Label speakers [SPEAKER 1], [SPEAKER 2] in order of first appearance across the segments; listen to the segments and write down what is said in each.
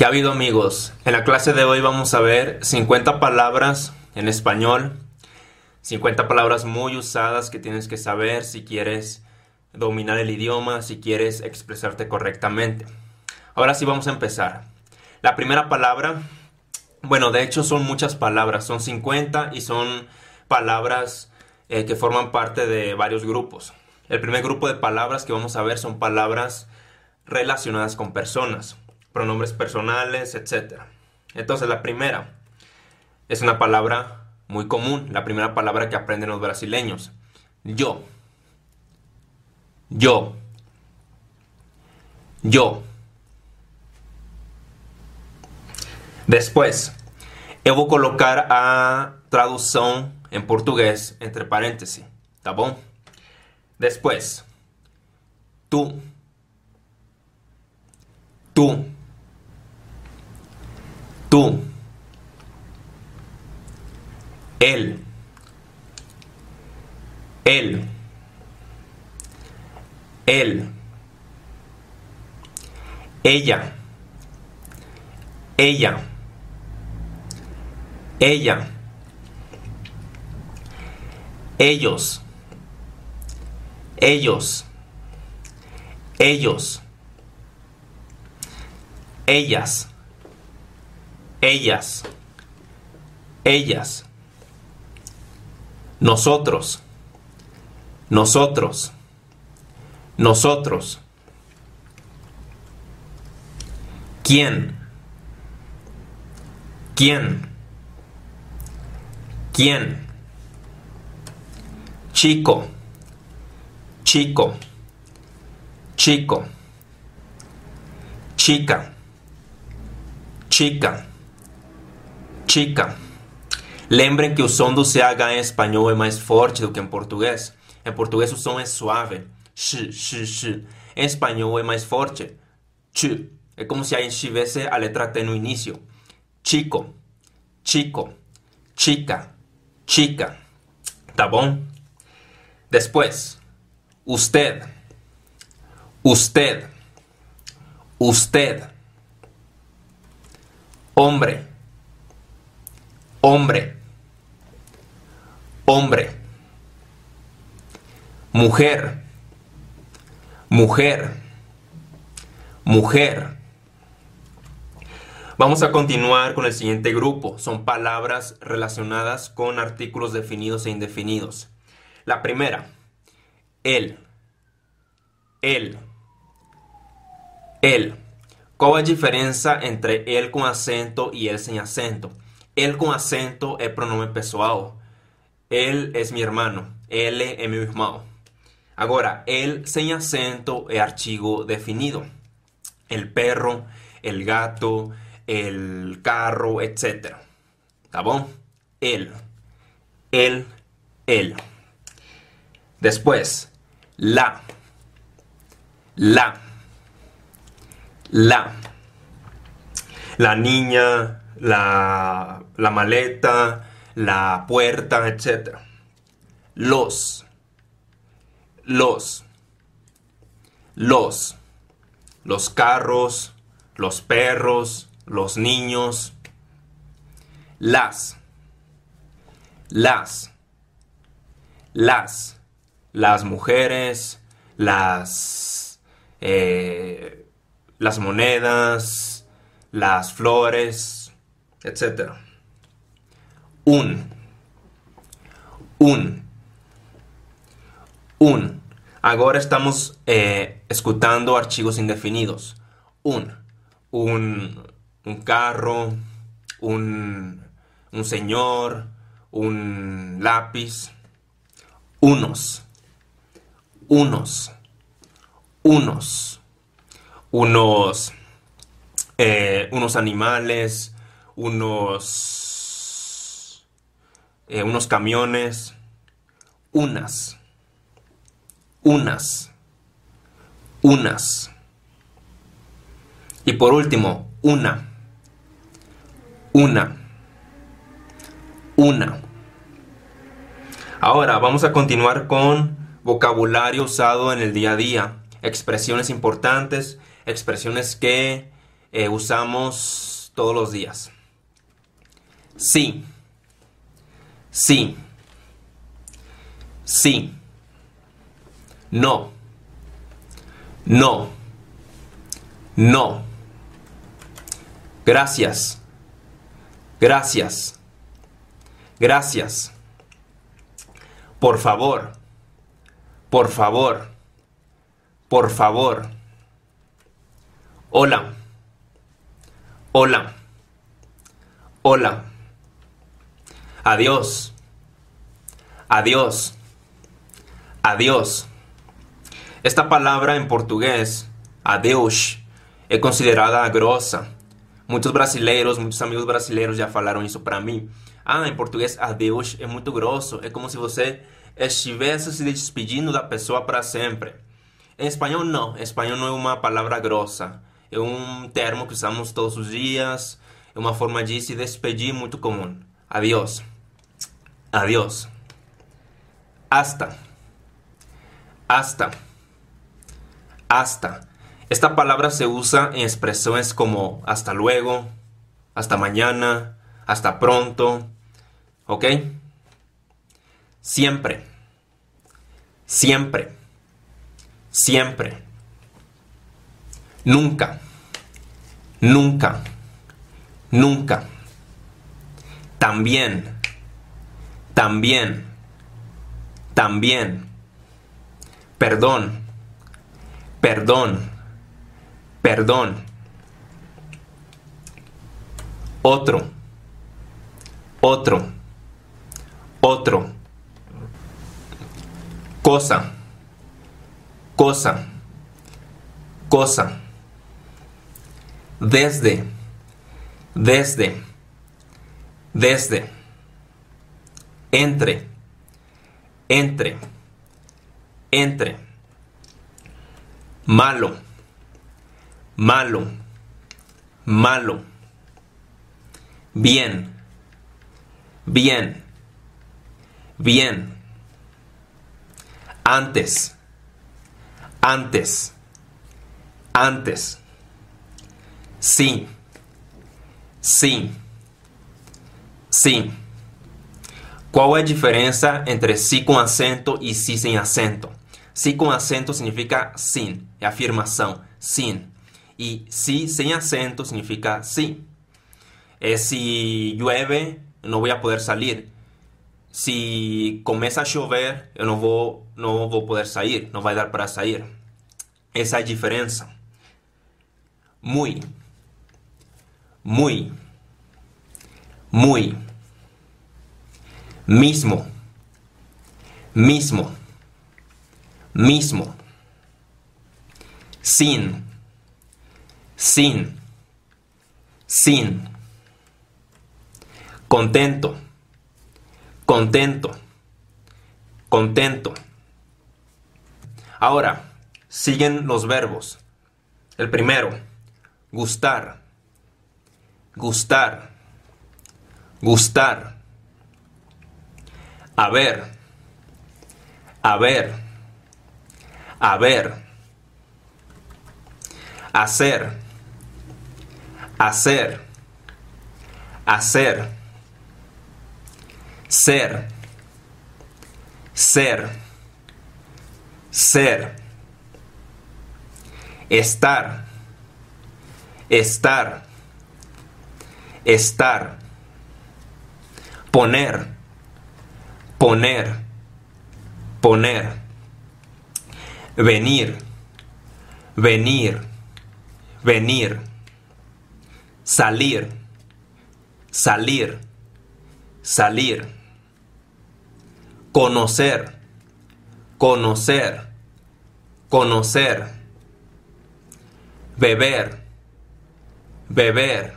[SPEAKER 1] ¿Qué ha habido amigos? En la clase de hoy vamos a ver 50 palabras en español, 50 palabras muy usadas que tienes que saber si quieres dominar el idioma, si quieres expresarte correctamente. Ahora sí vamos a empezar. La primera palabra, bueno, de hecho son muchas palabras, son 50 y son palabras eh, que forman parte de varios grupos. El primer grupo de palabras que vamos a ver son palabras relacionadas con personas pronombres personales, etc. Entonces la primera es una palabra muy común, la primera palabra que aprenden los brasileños. Yo. Yo. Yo. Después, eu vou colocar a tradução em português entre paréntesis, tá bom? Después, tú, tú, tú, él, él, él, ella, ella, ella, ellos, ellos, ellos, ellas, ellas, ellas, nosotros, nosotros, nosotros. ¿Quién? ¿Quién? ¿Quién? Chico, chico, chico, chica, chica chica. Lembrem que o som do CH em espanhol é mais forte do que em português. Em português o som é suave. Sh, sh, sh. Em espanhol é mais forte. Ch. É como se a gente tivesse a letra T no início. Chico, chico, chica, chica. Tá bom? Depois, usted, usted, usted, hombre, hombre, hombre, mujer, mujer, mujer. Vamos a continuar con el siguiente grupo. Son palabras relacionadas con artículos definidos e indefinidos. La primera, él, él, él. ¿Cuál es la diferencia entre él con acento y él sin acento? Él con acento es pronombre pessoal. Él es mi hermano. Él es mi hermano. Ahora, él sin acento es archivo definido. El perro, el gato, el carro, etc. ¿Está bon? Él. Él, él. Después, la. La. La. La niña, la, maleta, la puerta, etc. Los, los, los, los carros, los perros, los niños, las, las, las, las mujeres, las, eh, las monedas, las flores, etc. Un. Un. Un. Ahora estamos eh, escutando archivos indefinidos. Un. Un, un carro, un, un señor, un lápiz. Unos. Unos. Unos. Unos. Eh, unos animales, unos, eh, unos camiones, unas, unas, unas. Y por último, una, una, una. Ahora vamos a continuar con vocabulario usado en el día a día, expresiones importantes, expresiones que eh, usamos todos los días. Sí. Sí. Sí. No. No. No. Gracias. Gracias. Gracias. Por favor. Por favor. Por favor. Hola. Hola. Hola. Adiós. Adiós. Adiós. Esta palabra en portugués, adeus, é considerada grossa. Muitos brasileiros, muitos amigos brasileiros já falaram isso para mim. Ah, em português, adeus é muito grosso. É como se você estivesse se despedindo da pessoa para sempre. Em espanhol, não. Espanhol não é uma palavra grossa. É um termo que usamos todos os dias. É uma forma de se despedir muito comum. Adiós. Adiós. Hasta. Hasta. Hasta. Esta palabra se usa en expresiones como hasta luego, hasta mañana, hasta pronto. ¿Ok? Siempre. Siempre. Siempre. Nunca. Nunca. Nunca. También. También. También. Perdón. Perdón. Perdón. Otro. Otro. Otro. Cosa. Cosa. Cosa. Desde. Desde. Desde. Entre. Entre. Entre. Malo. Malo. Malo. Bien. Bien. Bien. Antes. Antes. Antes. Sí. Sí. Sí. Qual é a diferença entre si com acento e si sem acento? Si com acento significa sim, é afirmação, sim. E si sem acento significa sim. É se llueve, não vou poder sair. Se começa a chover, eu não vou, não vou poder sair, não vai dar para sair. Essa é a diferença. Muy. Muy. Muy. Mismo. Mismo. Mismo. Sin. Sin. Sin. Contento. Contento. Contento. Ahora, siguen los verbos. El primero, gustar. Gustar. Gustar. A ver. A ver. A ver. Hacer. Hacer. Hacer. Ser. Ser. Ser. Estar. Estar. Estar. Poner. Poner. Poner. Venir. Venir. Venir. Salir. Salir. Salir. Conocer. Conocer. Conocer. Beber. Beber.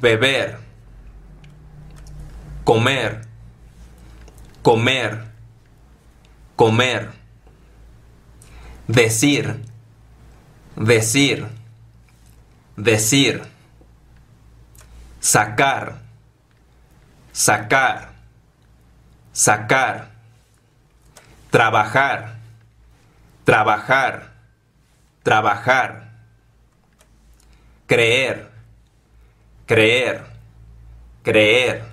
[SPEAKER 1] Beber. Comer. Comer. Comer. Decir. Decir. Decir. Sacar. Sacar. Sacar. Trabajar. Trabajar. Trabajar. creer, creer, creer,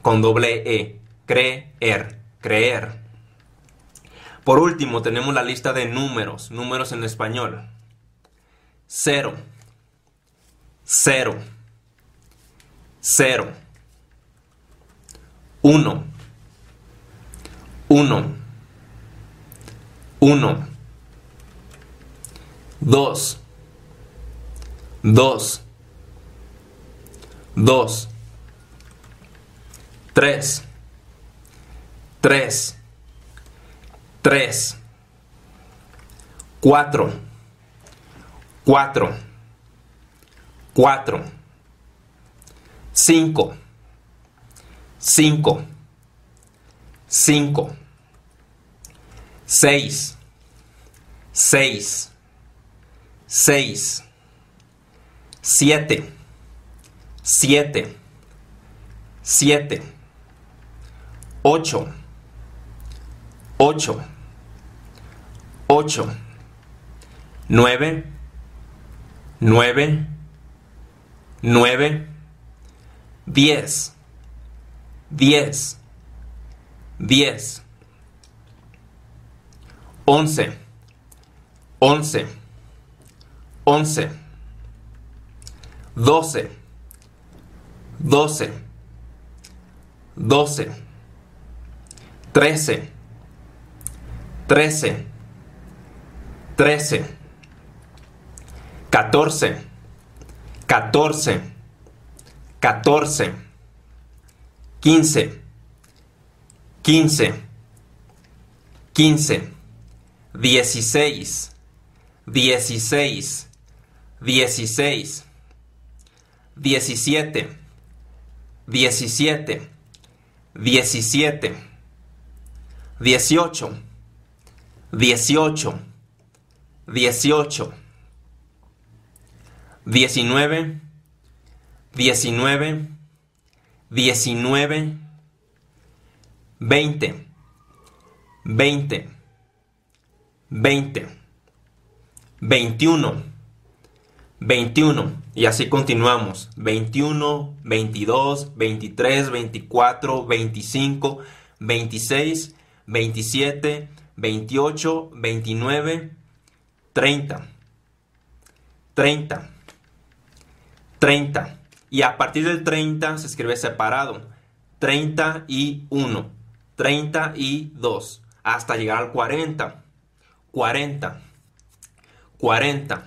[SPEAKER 1] con doble E, creer, creer. Por último, tenemos la lista de números, números en español. Cero, cero, cero, uno, uno, uno, dos, dos, dos, tres, tres, tres, cuatro, cuatro, cuatro, cinco, cinco, cinco, seis, seis, seis, siete, siete, siete, ocho, ocho, ocho, nueve, nueve, nueve, diez, diez, diez, once, once, once, doce, doce, doce, trece, trece, trece, catorce, catorce, catorce, quince, quince, quince, dieciséis, dieciséis, dieciséis, diecisiete, diecisiete, diecisiete, dieciocho, dieciocho, dieciocho, diecinueve, diecinueve, diecinueve, veinte, veinte, veinte, veintiuno, veintiuno, y así continuamos, veintiuno, veintidós, veintitrés, veinticuatro, veinticinco, veintiséis, veintisiete, veintiocho, veintinueve, treinta, treinta, treinta, y a partir del 30 se escribe separado, 31, 32, hasta llegar al 40, 40, 40,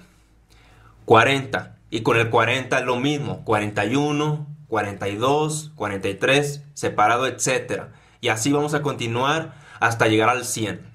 [SPEAKER 1] 40. Y con el 40 es lo mismo, 41, 42, 43, separado, etc. Y así vamos a continuar hasta llegar al 100.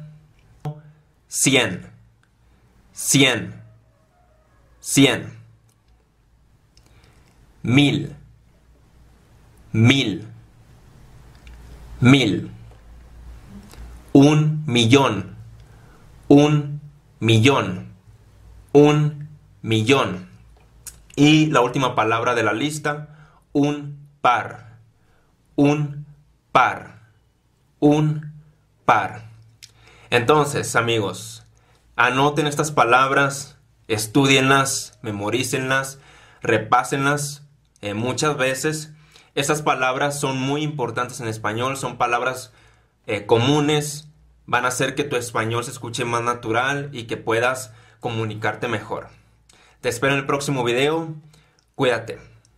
[SPEAKER 1] 100, 100, 100, mil, mil, mil, un millón, un millón, un millón. Y la última palabra de la lista, un par, un par, un par. Entonces, amigos, anoten estas palabras, estudienlas, memorícenlas, repásenlas eh, muchas veces. Estas palabras son muy importantes en español, son palabras eh, comunes, van a hacer que tu español se escuche más natural y que puedas comunicarte mejor. Te espero en el próximo video. Cuídate.